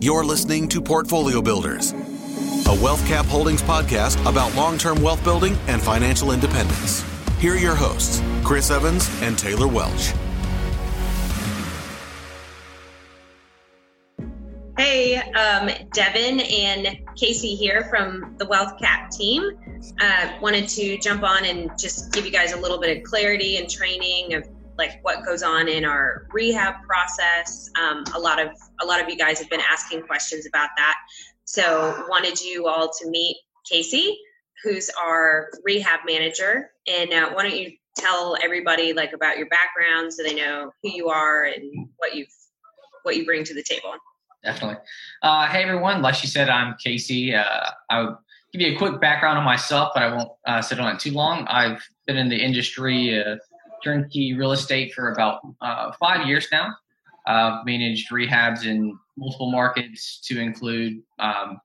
You're listening to Portfolio Builders, a Wealth Cap Holdings podcast about long term wealth building and financial independence. Here are your hosts, Chris Evans and Taylor Welch. Hey, um, Devin and Casey here from the Wealth Cap team. Uh, wanted to jump on and just give you guys a little bit of clarity and training of like what goes on in our rehab process. Um, a lot of a lot of you guys have been asking questions about that, so wanted you all to meet Casey, who's our rehab manager. And uh, why don't you tell everybody like about your background so they know who you are and what you've what you bring to the table. Definitely. Uh, hey everyone, like she said, I'm Casey. Uh, I'll give you a quick background on myself, but I won't uh, sit on it too long. I've been in the industry turnkey real estate for about uh, five years now. I've managed rehabs in multiple markets to include um,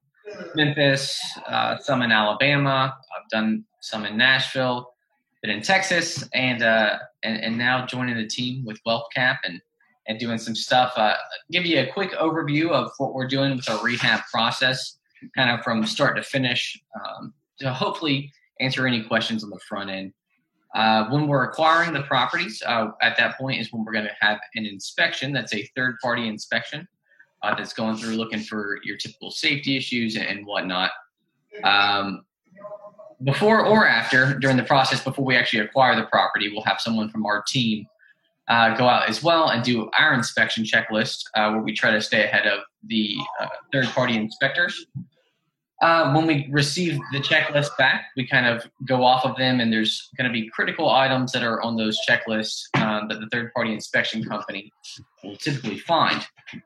Memphis, uh, some in Alabama. I've done some in Nashville, been in Texas, and uh, and, and now joining the team with WealthCap and and doing some stuff. Uh, give you a quick overview of what we're doing with our rehab process, kind of from start to finish, um, to hopefully answer any questions on the front end. Uh, when we're acquiring the properties, uh, at that point is when we're going to have an inspection. That's a third party inspection uh, that's going through looking for your typical safety issues and, whatnot. Um, before or after, during the process, before we actually acquire the property, we'll have someone from our team uh, go out as well and do our inspection checklist uh, where we try to stay ahead of the uh, third party inspectors. Uh, when we receive the checklist back, we kind of go off of them, and there's going to be critical items that are on those checklists um, that the third party inspection company will typically find,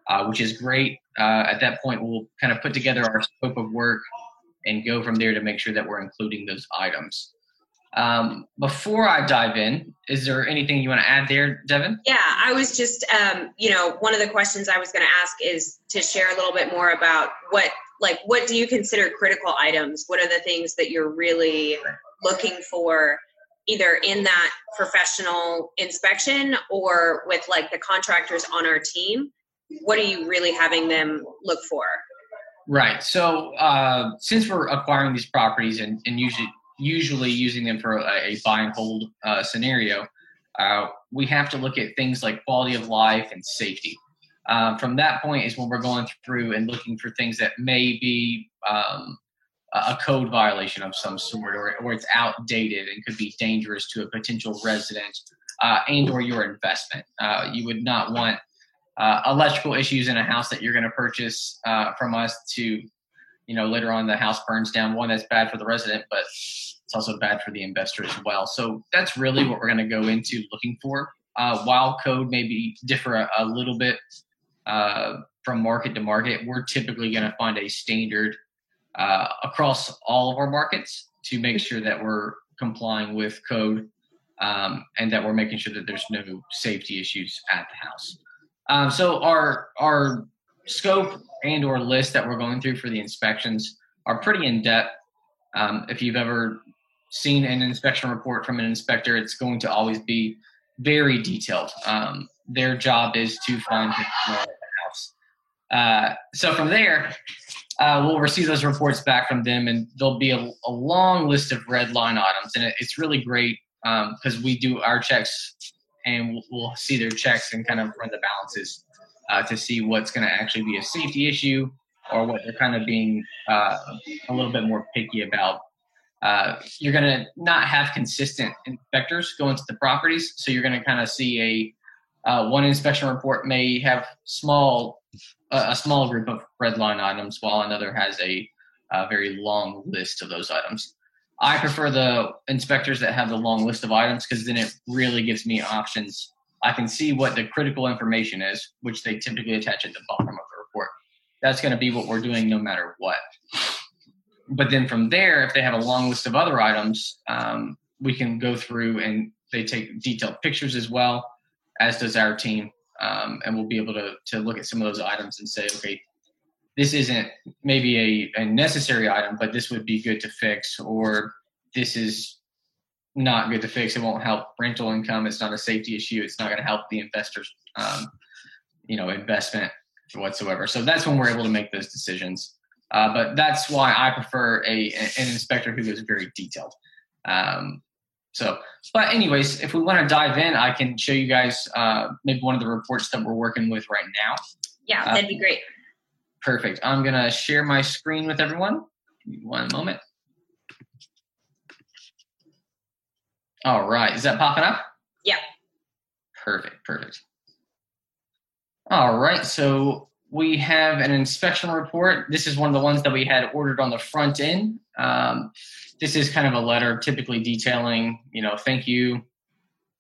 uh, which is great. Uh, at that point, we'll kind of put together our scope of work and go from there to make sure that we're including those items. Um, before I dive in, is there anything you want to add there, Devin? Yeah, I was just, um, you know, one of the questions I was going to ask is to share a little bit more about what like what do you consider critical items? What are the things that you're really looking for either in that professional inspection or with like the contractors on our team? What are you really having them look for? Right. So uh, since we're acquiring these properties and, and usually usually using them for a, a buy and hold uh, scenario uh, we have to look at things like quality of life and safety um, from that point is when we're going through and looking for things that may be um, a code violation of some sort or, or it's outdated and could be dangerous to a potential resident uh, and or your investment. Uh, you would not want uh, electrical issues in a house that you're going to purchase uh, from us to you know later on the house burns down. One that's bad for the resident but it's also bad for the investor as well. So that's really what we're going to go into looking for. Uh, while code may be differ a, a little bit uh, from market to market, we're typically going to find a standard uh, across all of our markets to make sure that we're complying with code um, and that we're making sure that there's no safety issues at the house. Um, so our our scope and or list that we're going through for the inspections are pretty in depth. Um, if you've ever seen an inspection report from an inspector, it's going to always be very detailed. Um, their job is to find the house. Uh, so from there, uh, we'll receive those reports back from them, and there'll be a, a long list of red line items, and it, it's really great because um, we do our checks and we'll, we'll, see their checks and kind of run the balances uh, to see what's going to actually be a safety issue or what they're kind of being uh, a little bit more picky about uh, you're going to not have consistent inspectors go into the properties. So you're going to kind of see a uh, one inspection report may have small uh, a small group of red line items, while another has a, a very long list of those items. I prefer the inspectors that have the long list of items because then it really gives me options. I can see what the critical information is, which they typically attach at the bottom of the report. That's going to be what we're doing no matter what but then from there, if they have a long list of other items, um, we can go through and they take detailed pictures as well, as does our team, um, and we'll be able to to look at some of those items and say, okay, this isn't maybe a, a necessary item, but this would be good to fix, or this is not good to fix. It won't help rental income. It's not a safety issue. It's not going to help the investors, um, you know, investment whatsoever. So that's when we're able to make those decisions. Uh, but that's why I prefer a an inspector who is very detailed. Um, so, but anyways, if we want to dive in, I can show you guys uh, maybe one of the reports that we're working with right now. Yeah, that'd be great. Perfect. I'm gonna share my screen with everyone. One moment. All right, is that popping up? Yeah. Perfect, perfect. All right, so we have an inspection report. This is one of the ones that we had ordered on the front end. Um, this is kind of a letter typically detailing, you know, thank you,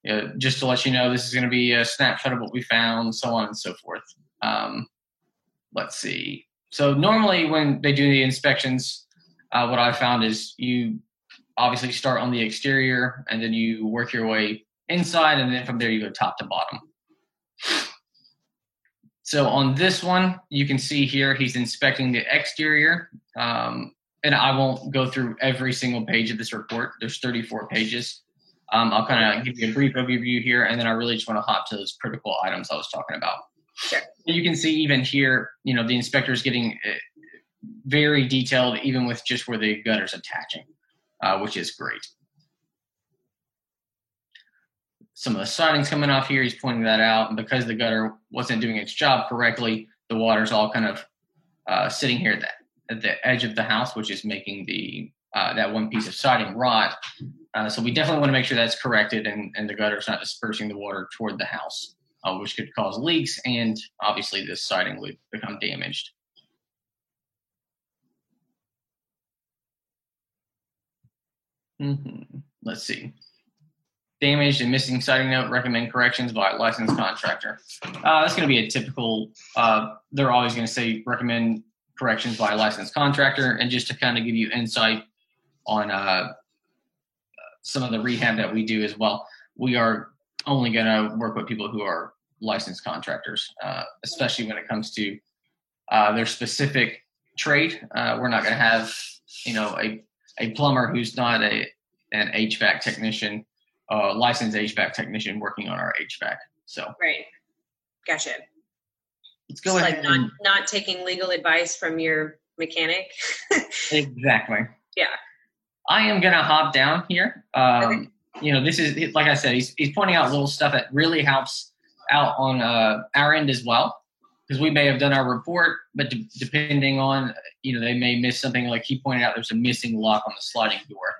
uh, just to let you know this is going to be a snapshot of what we found, so on and so forth. Um, let's see. So normally when they do the inspections, uh, what I found is you obviously start on the exterior and then you work your way inside and then from there you go top to bottom. So on this one, you can see here he's inspecting the exterior. Um, and I won't go through every single page of this report. There's 34 pages. Um, I'll kind of give you a brief overview here, and then I really just want to hop to those critical items I was talking about. Sure. You can see even here, you know, the inspector is getting uh, very detailed, even with just where the gutter's attaching, uh, which is great. Some of the siding's coming off here. He's pointing that out, and because the gutter wasn't doing its job correctly, the water's all kind of uh, sitting here at the, at the edge of the house, which is making the uh, that one piece of siding rot. Uh, so we definitely want to make sure that's corrected and, and the gutter's not dispersing the water toward the house, uh, which could cause leaks and obviously this siding would become damaged. Mm-hmm. Let's see. Damaged and missing siding note, recommend corrections by licensed contractor. Uh, that's going to be a typical, uh, they're always going to say recommend corrections by licensed contractor. And just to kind of give you insight on uh, some of the rehab that we do as well, we are only going to work with people who are licensed contractors, uh, especially when it comes to uh, their specific trade. Uh, we're not going to have, you know, a a plumber who's not a an HVAC technician, uh, licensed HVAC technician working on our HVAC. So right, gotcha. Let's go it's ahead. Like not not taking legal advice from your mechanic. exactly. Yeah. I am gonna hop down here. Um, okay. You know, this is like I said, he's he's pointing out little stuff that really helps out on uh, our end as well because we may have done our report, but de- depending on, you know, they may miss something like he pointed out there's a missing lock on the sliding door.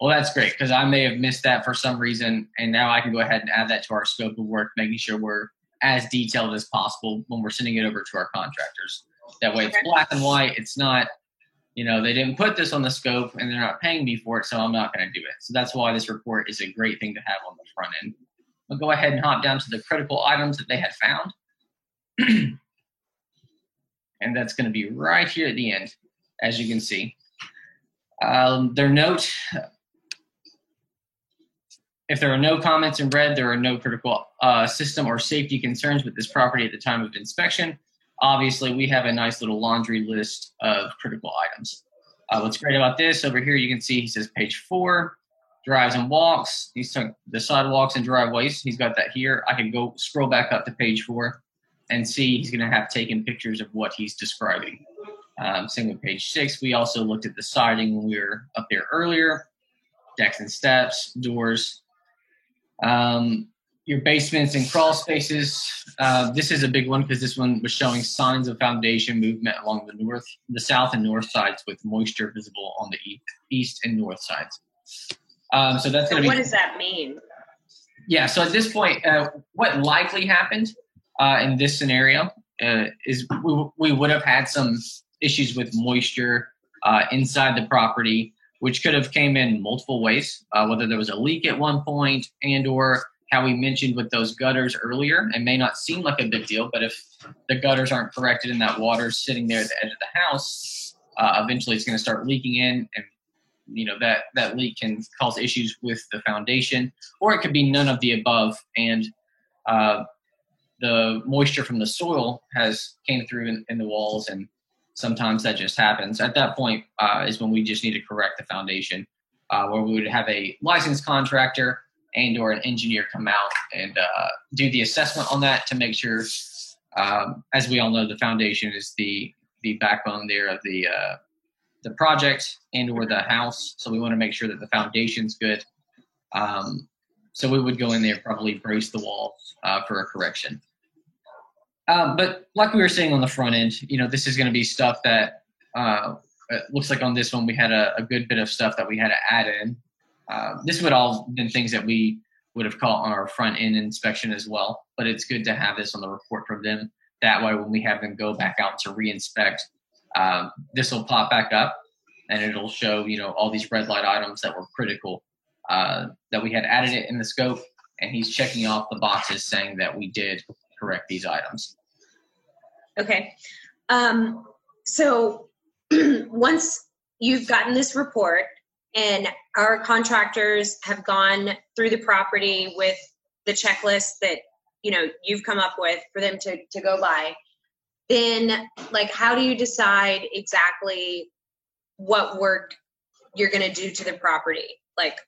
Well, that's great because I may have missed that for some reason, and now I can go ahead and add that to our scope of work, making sure we're as detailed as possible when we're sending it over to our contractors. That way, it's black and white. It's not, you know, they didn't put this on the scope and they're not paying me for it, so I'm not going to do it. So that's why this report is a great thing to have on the front end. We'll go ahead and hop down to the critical items that they had found. and that's going to be right here at the end, as you can see. Um, their note, if there are no comments in red, there are no critical uh, system or safety concerns with this property at the time of inspection. Obviously, we have a nice little laundry list of critical items. Uh, what's great about this, over here you can see he says page four, drives and walks. He's took the sidewalks and driveways. He's got that here. I can go scroll back up to page four and see he's going to have taken pictures of what he's describing. Um, same with page six. We also looked at the siding when we were up there earlier, decks and steps, doors. Um, your basements and crawl spaces. Uh, this is a big one because this one was showing signs of foundation movement along the north, the south and north sides with moisture visible on the east and north sides. Um, so that's going to be. What does that mean? Yeah. So at this point, uh, what likely happened uh, in this scenario uh, is we, we would have had some issues with moisture uh, inside the property, which could have came in multiple ways, uh, whether there was a leak at one point and or how we mentioned with those gutters earlier. It may not seem like a big deal, but if the gutters aren't corrected and that water's sitting there at the edge of the house, uh, eventually it's going to start leaking in and you know that that leak can cause issues with the foundation or it could be none of the above and uh, the moisture from the soil has came through in, in the walls and sometimes that just happens at that point uh, is when we just need to correct the foundation uh, where we would have a licensed contractor and or an engineer come out and uh, do the assessment on that to make sure Um, as we all know, the foundation is the the backbone there of the uh, the project and or the house. So we want to make sure that the foundation's good. Um, so we would go in there probably brace the walls uh, for a correction. Um, but like we were saying on the front end, you know, this is going to be stuff that uh, looks like on this one we had a, a, good bit of stuff that we had to add in. Uh, this would all been things that we would have caught on our front end inspection as well. But it's good to have this on the report from them. That way, when we have them go back out to reinspect, um, this will pop back up and it'll show you know all these red light items that were critical uh, that we had added it in the scope, and he's checking off the boxes saying that we did correct these items. Okay. Um, so once you've gotten this report and our contractors have gone through the property with the checklist that you know you've come up with for them to, to go by then like how do you decide exactly what work you're going to do to the property like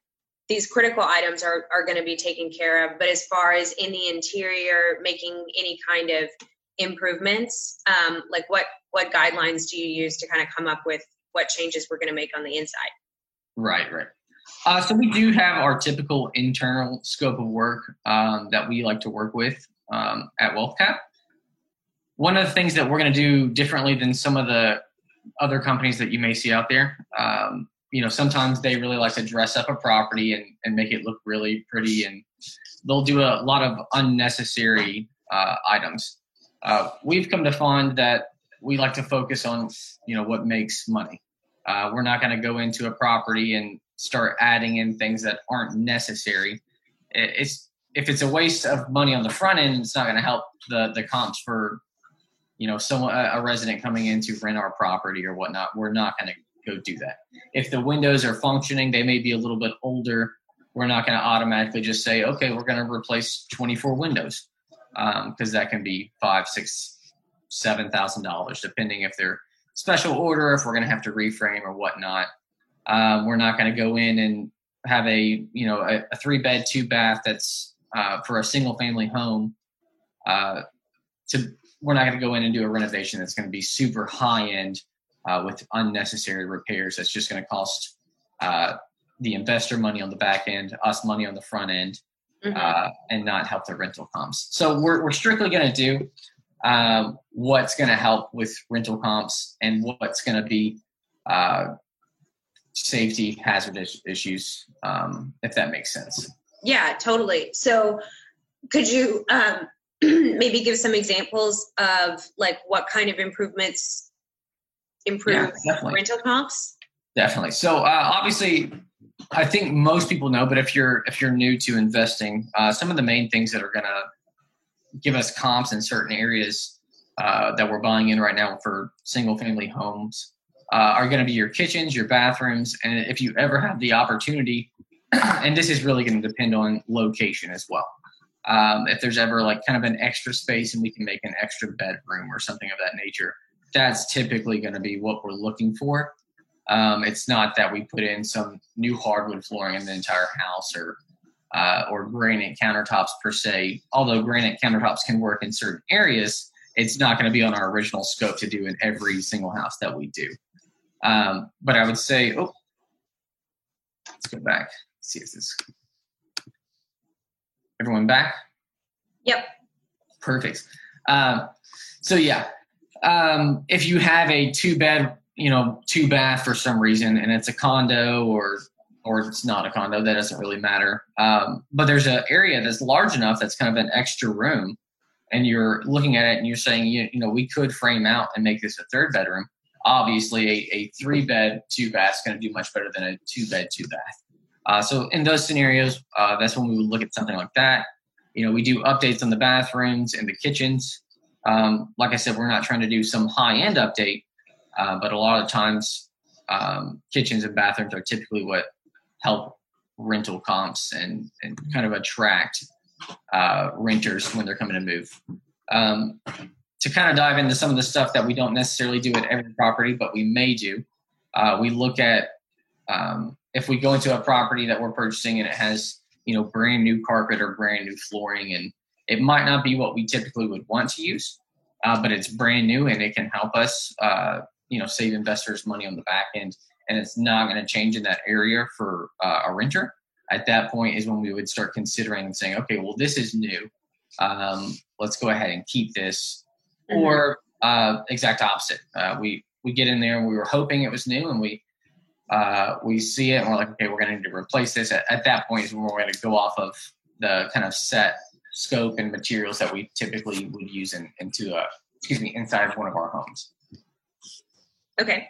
these critical items are, are going to be taken care of but as far as in the interior making any kind of improvements um, like what what guidelines do you use to kind of come up with what changes we're going to make on the inside? Right right. Uh, so we do have our typical internal scope of work um, that we like to work with um, at wealthcap. One of the things that we're going to do differently than some of the other companies that you may see out there um, you know sometimes they really like to dress up a property and, and make it look really pretty and they'll do a lot of unnecessary uh, items uh, we've come to find that we like to focus on you know what makes money uh, we're not going to go into a property and start adding in things that aren't necessary it's if it's a waste of money on the front end it's not going to help the the comps for you know someone a resident coming in to rent our property or whatnot we're not going to go do that. If the windows are functioning, they may be a little bit older. We're not going to automatically just say, okay, we're going to replace 24 windows because um, that can be five, six, seven thousand dollars, depending if they're special order, if we're going to have to reframe or whatnot. Um, we're not going to go in and have a you know a, a three bed, two bath that's uh, for a single family home. Uh, to we're not going to go in and do a renovation that's going to be super high end uh, with unnecessary repairs. That's just going to cost uh, the investor money on the back end, us money on the front end, mm-hmm. uh, and not help the rental comps. So we're, we're strictly going to do um, what's going to help with rental comps and what's going to be uh, safety hazard issues, um, if that makes sense. Yeah, totally. So could you um, maybe give some examples of like what kind of improvements improve yeah, rental comps? Definitely. So uh, obviously, I think most people know, but if you're if you're new to investing, uh, some of the main things that are going to give us comps in certain areas uh, that we're buying in right now for single family homes uh, are going to be your kitchens, your bathrooms, and if you ever have the opportunity, and this is really going to depend on location as well. Um, if there's ever like kind of an extra space and we can make an extra bedroom or something of that nature, that's typically going to be what we're looking for. Um, it's not that we put in some new hardwood flooring in the entire house or uh, or granite countertops per se. Although granite countertops can work in certain areas, it's not going to be on our original scope to do in every single house that we do. Um, but I would say, oh, let's go back. see if this. Everyone back? Yep. Perfect. Um, so yeah, um, if you have a two bed, you know, two bath for some reason, and it's a condo or or it's not a condo, that doesn't really matter. Um, but there's an area that's large enough that's kind of an extra room, and you're looking at it and you're saying, you, you know, we could frame out and make this a third bedroom. Obviously, a, a three bed, two bath is going to do much better than a two bed, two bath. Uh, so in those scenarios, uh, that's when we would look at something like that. You know, we do updates on the bathrooms and the kitchens. Um, like I said, we're not trying to do some high end update, uh, but a lot of times um, kitchens and bathrooms are typically what help rental comps and, and kind of attract uh, renters when they're coming to move. Um, to kind of dive into some of the stuff that we don't necessarily do at every property, but we may do, uh, we look at um, if we go into a property that we're purchasing and it has you know brand new carpet or brand new flooring and it might not be what we typically would want to use, uh, but it's brand new and it can help us, uh, you know, save investors money on the back end. And it's not going to change in that area for uh, a renter. At that point is when we would start considering and saying, okay, well, this is new. Um, let's go ahead and keep this. Mm-hmm. Or uh, exact opposite. Uh, we we get in there and we were hoping it was new, and we uh, we see it and we're like, okay, we're going to need to replace this. At, at that point is when we're going to go off of the kind of set scope and materials that we typically would use in, into a excuse me inside of one of our homes. Okay.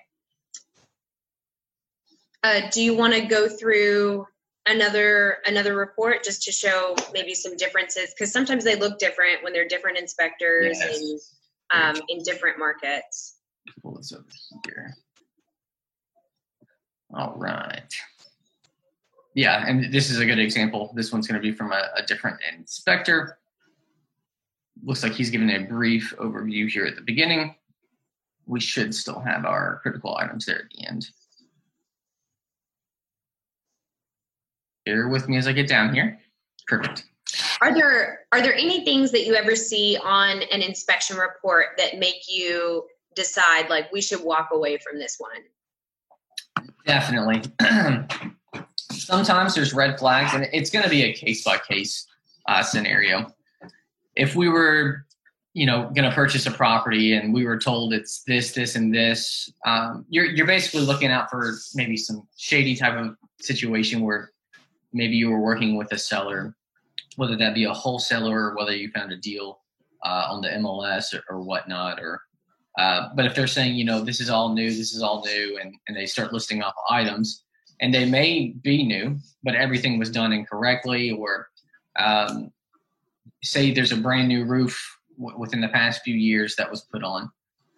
Uh, do you want to go through another another report just to show maybe some differences because sometimes they look different when they're different inspectors yes. and um, in different markets. Pull this over here. All right. Yeah, and this is a good example. This one's going to be from a, a different inspector. Looks like he's given a brief overview here at the beginning. We should still have our critical items there at the end. Bear with me as I get down here. Perfect. Are there are there any things that you ever see on an inspection report that make you decide like we should walk away from this one? Definitely. Sometimes there's red flags, and it's going to be a case by case scenario. If we were, you know, going to purchase a property and we were told it's this, this, and this, um, you're you're basically looking out for maybe some shady type of situation where maybe you were working with a seller whether that be a wholesaler or whether you found a deal uh, on the MLS or, or whatnot. Or, uh, but if they're saying, you know, this is all new, this is all new, and, and they start listing off items, and they may be new, but everything was done incorrectly, or um, say there's a brand new roof w- within the past few years that was put on,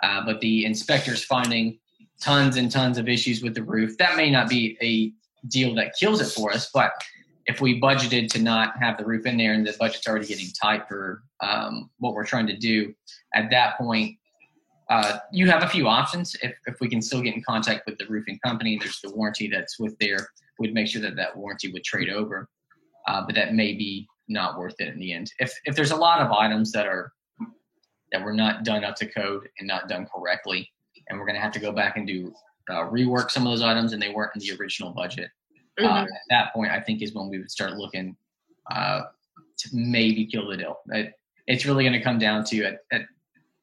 uh, but the inspector's finding tons and tons of issues with the roof. That may not be a deal that kills it for us, but if we budgeted to not have the roof in there and the budget's already getting tight for um, what we're trying to do, at that point, uh, you have a few options. If, if we can still get in contact with the roofing company, there's the warranty that's with there. We'd make sure that that warranty would trade over, uh, but that may be not worth it in the end. If if there's a lot of items that are that were not done up to code and not done correctly, and we're going to have to go back and do uh, rework some of those items, and they weren't in the original budget, uh, mm-hmm. uh, at that point, I think is when we would start looking uh, to maybe kill the deal. It, it's really going to come down to at, at,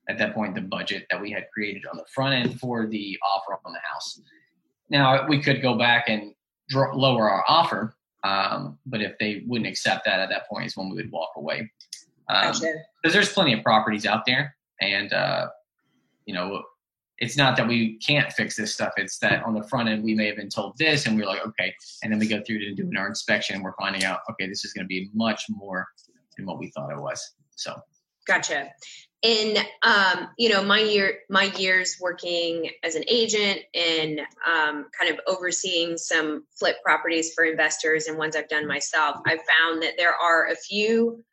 at that point the budget that we had created on the front end for the offer on the house. Now we could go back and draw, lower our offer, um, but if they wouldn't accept that at that point is when we would walk away. Because um, gotcha. there's plenty of properties out there, and uh, you know it's not that we can't fix this stuff. It's that on the front end, we may have been told this and we are like, okay. And then we go through to doing our inspection and we're finding out, okay, this is going to be much more than what we thought it was. So. Gotcha. In, um, you know, my year, my years working as an agent and um, kind of overseeing some flip properties for investors and ones I've done myself, I've found that there are a few,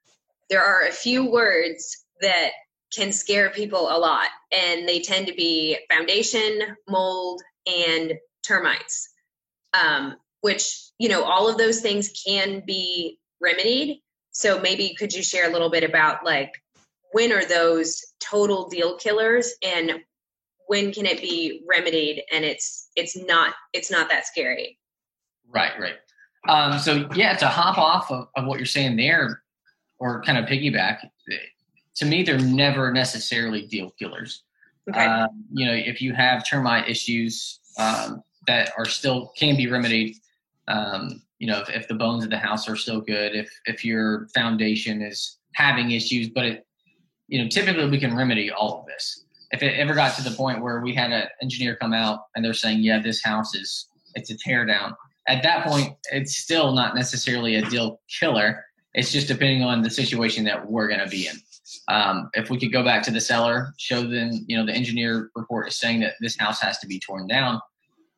there are a few words that can scare people a lot and they tend to be foundation mold and termites um, which you know all of those things can be remedied. So maybe could you share a little bit about like when are those total deal killers and when can it be remedied and it's it's not it's not that scary? Right right. Um, so yeah to hop off of, of what you're saying there or kind of piggyback to me, they're never necessarily deal killers. Okay. Um, you know, if you have termite issues um, that are still can be remedied, um, you know, if, if, the bones of the house are still good, if if your foundation is having issues, but it, you know, typically we can remedy all of this. If it ever got to the point where we had an engineer come out and they're saying, yeah, this house is it's a tear down. At that point, it's still not necessarily a deal killer. It's just depending on the situation that we're going to be in. Um, if we could go back to the seller, show them, you know, the engineer report is saying that this house has to be torn down.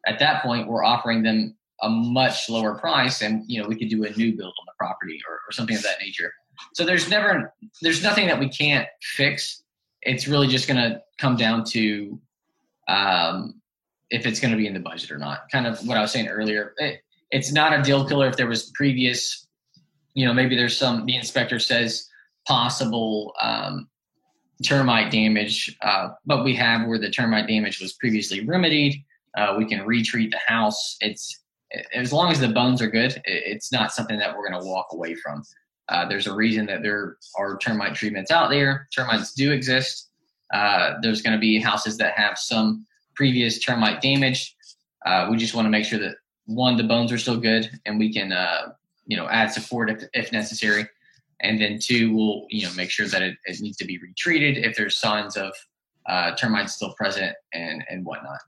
At that point, we're offering them a much lower price, and you know, we could do a new build on the property or, or something of that nature. So there's never, there's nothing that we can't fix. It's really just going to come down to um, if it's going to be in the budget or not. Kind of what I was saying earlier. It, it's not a deal killer if there was previous, you know, maybe there's some the inspector says possible um, termite damage, uh, but we have where the termite damage was previously remedied. Uh, we can retreat the house. It's as long as the bones are good, it's not something that we're going to walk away from. Uh, there's a reason that there are termite treatments out there. Termites do exist. Uh, there's going to be houses that have some previous termite damage. Uh, we just want to make sure that one, the bones are still good, and we can, uh, you know, add support if, if necessary. And then two, we'll, you know, make sure that it, it needs to be retreated if there's signs of uh, termites still present and and whatnot.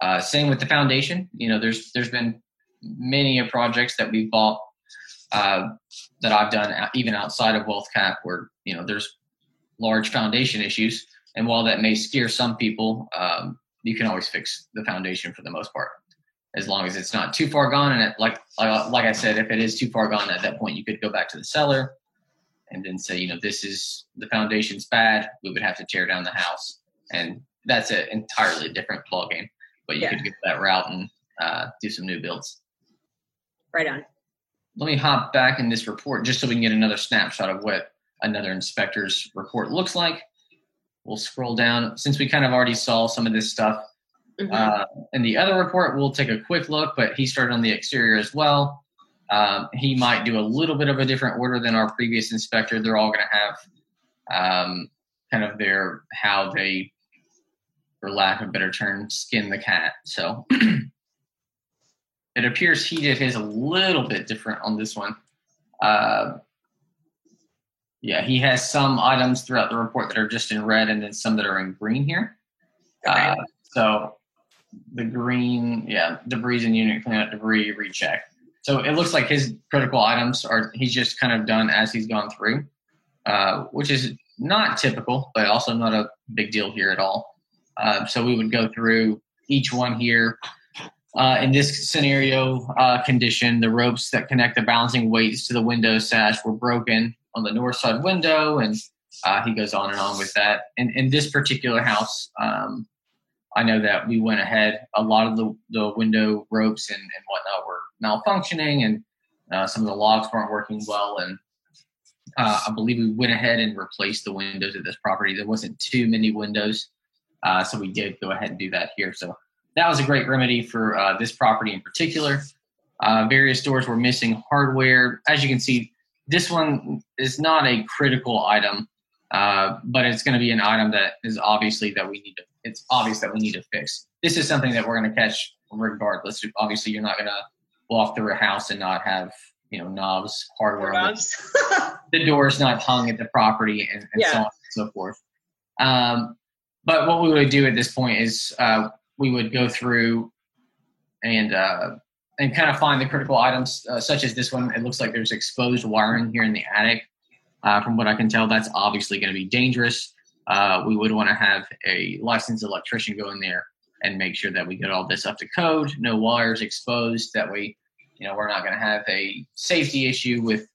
Uh, same with the foundation. You know, there's there's been many projects that we've bought uh, that I've done even outside of WealthCap where you know there's large foundation issues, and while that may scare some people, um, you can always fix the foundation for the most part as long as it's not too far gone. And it, like like I said, if it is too far gone at that point, you could go back to the seller and then say, you know, this is the foundation's bad. We would have to tear down the house, and that's an entirely different ball game. But you yeah. could get that route and uh, do some new builds. Right on. Let me hop back in this report just so we can get another snapshot of what another inspector's report looks like. We'll scroll down since we kind of already saw some of this stuff mm-hmm. uh, in the other report. We'll take a quick look, but he started on the exterior as well. Um, he might do a little bit of a different order than our previous inspector. They're all going to have um, kind of their how they, for lack of a better term, skin the cat. So it appears he did his a little bit different on this one. Uh, yeah, he has some items throughout the report that are just in red and then some that are in green here. Uh, so the green, yeah, debris and unit cleanup, debris recheck. So it looks like his critical items are he's just kind of done as he's gone through, uh, which is not typical, but also not a big deal here at all. Uh, so we would go through each one here. Uh, in this scenario uh, condition, the ropes that connect the balancing weights to the window sash were broken on the north side window, and uh, he goes on and on with that. And in this particular house, um, I know that we went ahead. A lot of the, the window ropes and, and whatnot were malfunctioning, and uh, some of the locks weren't working well. And uh, I believe we went ahead and replaced the windows at this property. There wasn't too many windows, uh, so we did go ahead and do that here. So that was a great remedy for uh, this property in particular. Uh, various doors were missing hardware. As you can see, this one is not a critical item, uh, but it's going to be an item that is obviously that we need to. It's obvious that we need to fix. This is something that we're going to catch regardless. Obviously, you're not going to walk through a house and not have you know knobs, hardware. Knobs. the door's not hung at the property, and, and yeah. so on and so forth. Um, but what we would do at this point is uh, we would go through and uh, and kind of find the critical items, uh, such as this one. It looks like there's exposed wiring here in the attic. Uh, from what I can tell, that's obviously going to be dangerous. Uh, we would want to have a licensed electrician go in there and make sure that we get all this up to code, no wires exposed. That way, you know, we're not going to have a safety issue with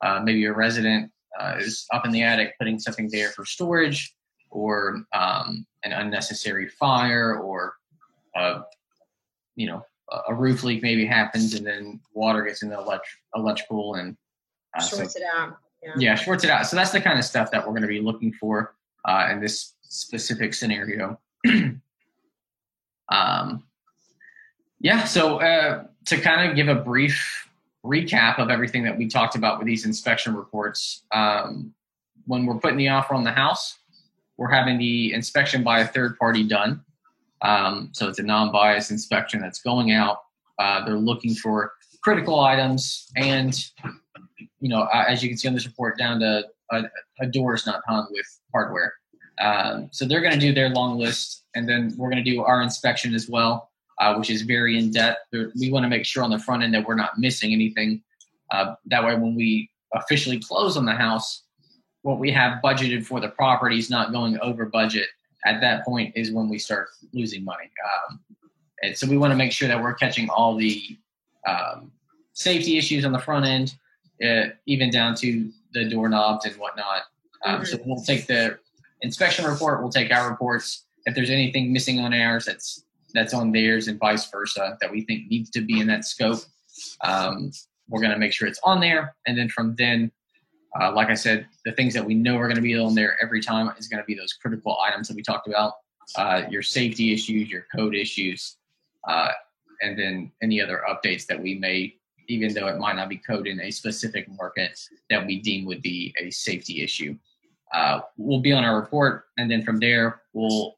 uh, maybe a resident uh, is up in the attic putting something there for storage, or um, an unnecessary fire, or uh, you know, a roof leak maybe happens and then water gets in the elect- electrical and uh, shorts so, it out. Yeah. yeah, shorts it out. So that's the kind of stuff that we're going to be looking for uh, in this specific scenario. um, yeah, so uh, to kind of give a brief recap of everything that we talked about with these inspection reports, um, when we're putting the offer on the house, we're having the inspection by a third party done. Um, so it's a non-biased inspection that's going out. Uh, they're looking for critical items, and you know, as you can see on this report, down to a, a door is not hung with hardware. Um, so they're going to do their long list, and then we're going to do our inspection as well, uh, which is very in depth. We want to make sure on the front end that we're not missing anything. Uh, that way, when we officially close on the house, what we have budgeted for the property is not going over budget at that point is when we start losing money. Um, and so we want to make sure that we're catching all the um, safety issues on the front end, uh, even down to the doorknobs and whatnot. Um, mm-hmm. So we'll take the inspection report, we'll take our reports. If there's anything missing on ours, that's that's on theirs, and vice versa that we think needs to be in that scope. Um, we're going to make sure it's on there, and then from then Uh, like I said, the things that we know are going to be on there every time is going to be those critical items that we talked about, uh, your safety issues, your code issues, uh, and then any other updates that we may, even though it might not be code in a specific market that we deem would be a safety issue. Uh, will be on our report, and then from there we'll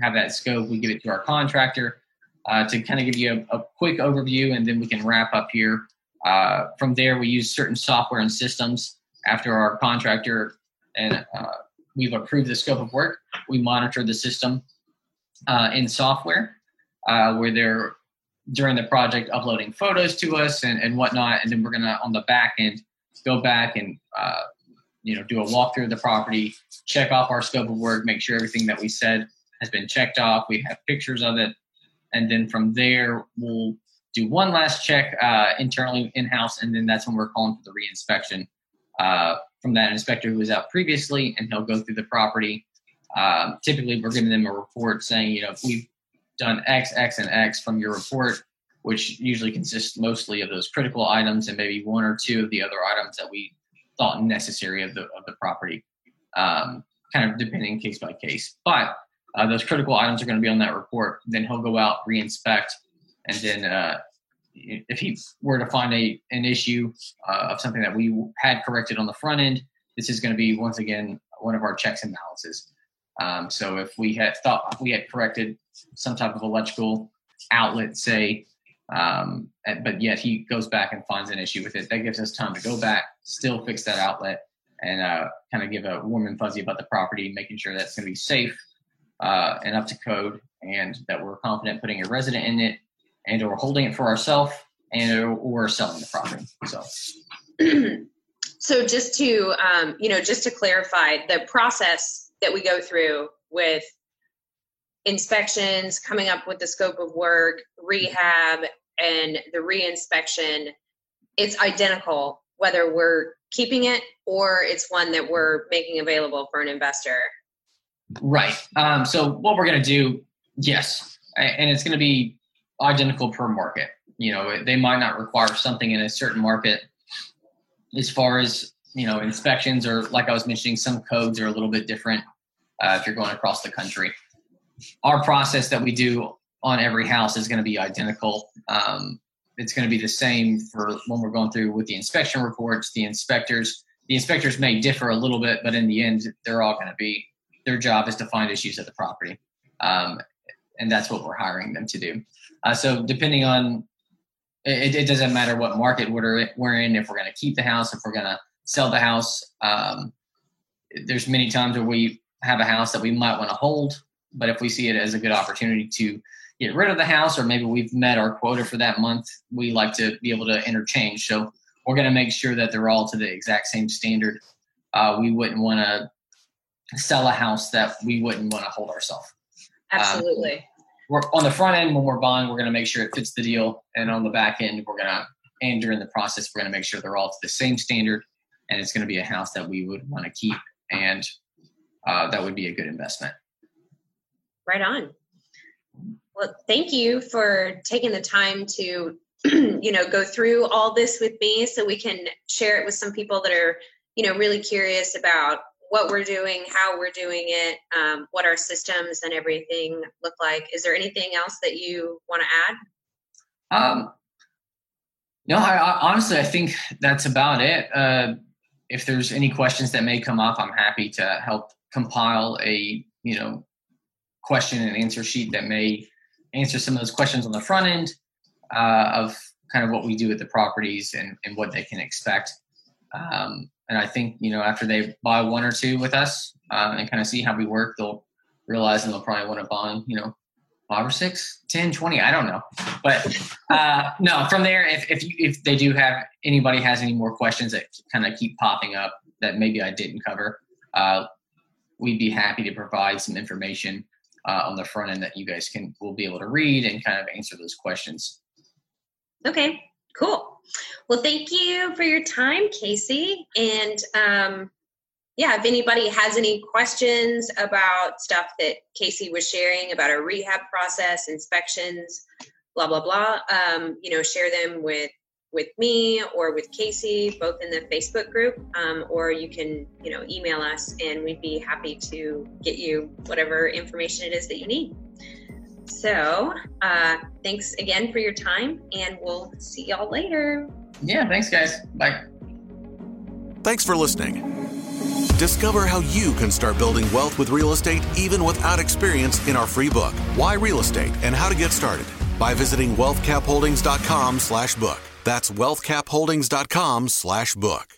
have that scope. We give it to our contractor uh, to kind of give you a, a, quick overview, and then we can wrap up here. Uh, from there, we use certain software and systems. After our contractor and uh, we've approved the scope of work, we monitor the system uh, in software uh, where they're during the project uploading photos to us and, and whatnot, and then we're gonna on the back end go back and uh, you know do a walkthrough of the property, check off our scope of work, make sure everything that we said has been checked off. We have pictures of it, and then from there we'll do one last check uh, internally in house, and then that's when we're calling for the reinspection uh, from that inspector who was out previously, and he'll go through the property. Um, typically, we're giving them a report saying, you know, we've done X, X, and X from your report, which usually consists mostly of those critical items and maybe one or two of the other items that we thought necessary of the of the property, um, kind of depending case by case. But uh, those critical items are going to be on that report. Then he'll go out, re-inspect, and then uh, if he were to find a an issue uh, of something that we had corrected on the front end, this is going to be once again one of our checks and balances. Um, so if we had thought we had corrected some type of electrical outlet, say, um, but yet he goes back and finds an issue with it, that gives us time to go back, still fix that outlet, and uh, kind of give a warm and fuzzy about the property, making sure that's going to be safe uh, and up to code, and that we're confident putting a resident in it, and or holding it for ourselves, and or selling the property. So. so just to um, you know just to clarify the process that we go through with inspections coming up with the scope of work rehab and the reinspection it's identical whether we're keeping it or it's one that we're making available for an investor Right. Um, so what we're going to do, yes, and it's going to be identical per market. You know, they might not require something in a certain market as far as you know inspections or like I was mentioning, some codes are a little bit different uh, if you're going across the country. Our process that we do on every house is going to be identical. Um, it's going to be the same for when we're going through with the inspection reports, the inspectors. The inspectors may differ a little bit, but in the end, they're all going to be their job is to find issues at the property. Um, and that's what we're hiring them to do. Uh, so depending on, it, it, doesn't matter what market we're, we're in, if we're going to keep the house, if we're going to sell the house. Um, there's many times where we have a house that we might want to hold, but if we see it as a good opportunity to get rid of the house, or maybe we've met our quota for that month, we like to be able to interchange. So we're going to make sure that they're all to the exact same standard. Uh, we wouldn't want to sell a house that we wouldn't want to hold ourselves. Absolutely. Um, we're on the front end when we're buying, we're going to make sure it fits the deal, and on the back end, we're going to and during the process, we're going to make sure they're all to the same standard, and it's going to be a house that we would want to keep, and uh, that would be a good investment. Right on. Well, thank you for taking the time to, you know, go through all this with me, so we can share it with some people that are, you know, really curious about what we're doing, how we're doing it, um, what our systems and everything look like. Is there anything else that you want to add? Um, no, I, I, honestly, I think that's about it. Uh, if there's any questions that may come up, I'm happy to help compile a you know question and answer sheet that may answer some of those questions on the front end uh, of kind of what we do at the properties and, and what they can expect. Um, and I think you know after they buy one or two with us uh, and kind of see how we work, they'll realize and they'll probably want to buy you know five or six, 10, 20, I don't know. But uh, no, from there, if if, you, if they do have anybody has any more questions that kind of keep popping up that maybe I didn't cover, uh, we'd be happy to provide some information uh, on the front end that you guys can will be able to read and kind of answer those questions. Okay, cool. Well, thank you for your time, Casey. And um, yeah, if anybody has any questions about stuff that Casey was sharing about our rehab process, inspections, blah blah blah, um, you know, share them with with me or with Casey, both in the Facebook group, um, or you can, you know, email us and we'd be happy to get you whatever information it is that you need. So, uh, thanks again for your time, and we'll see y'all later. Yeah, thanks, guys. Bye. Thanks for listening. Discover how you can start building wealth with real estate even without experience in our free book, Why Real Estate and How to Get Started, by visiting wealthcapholdings.com slash book. That's wealthcapholdings.com slash book.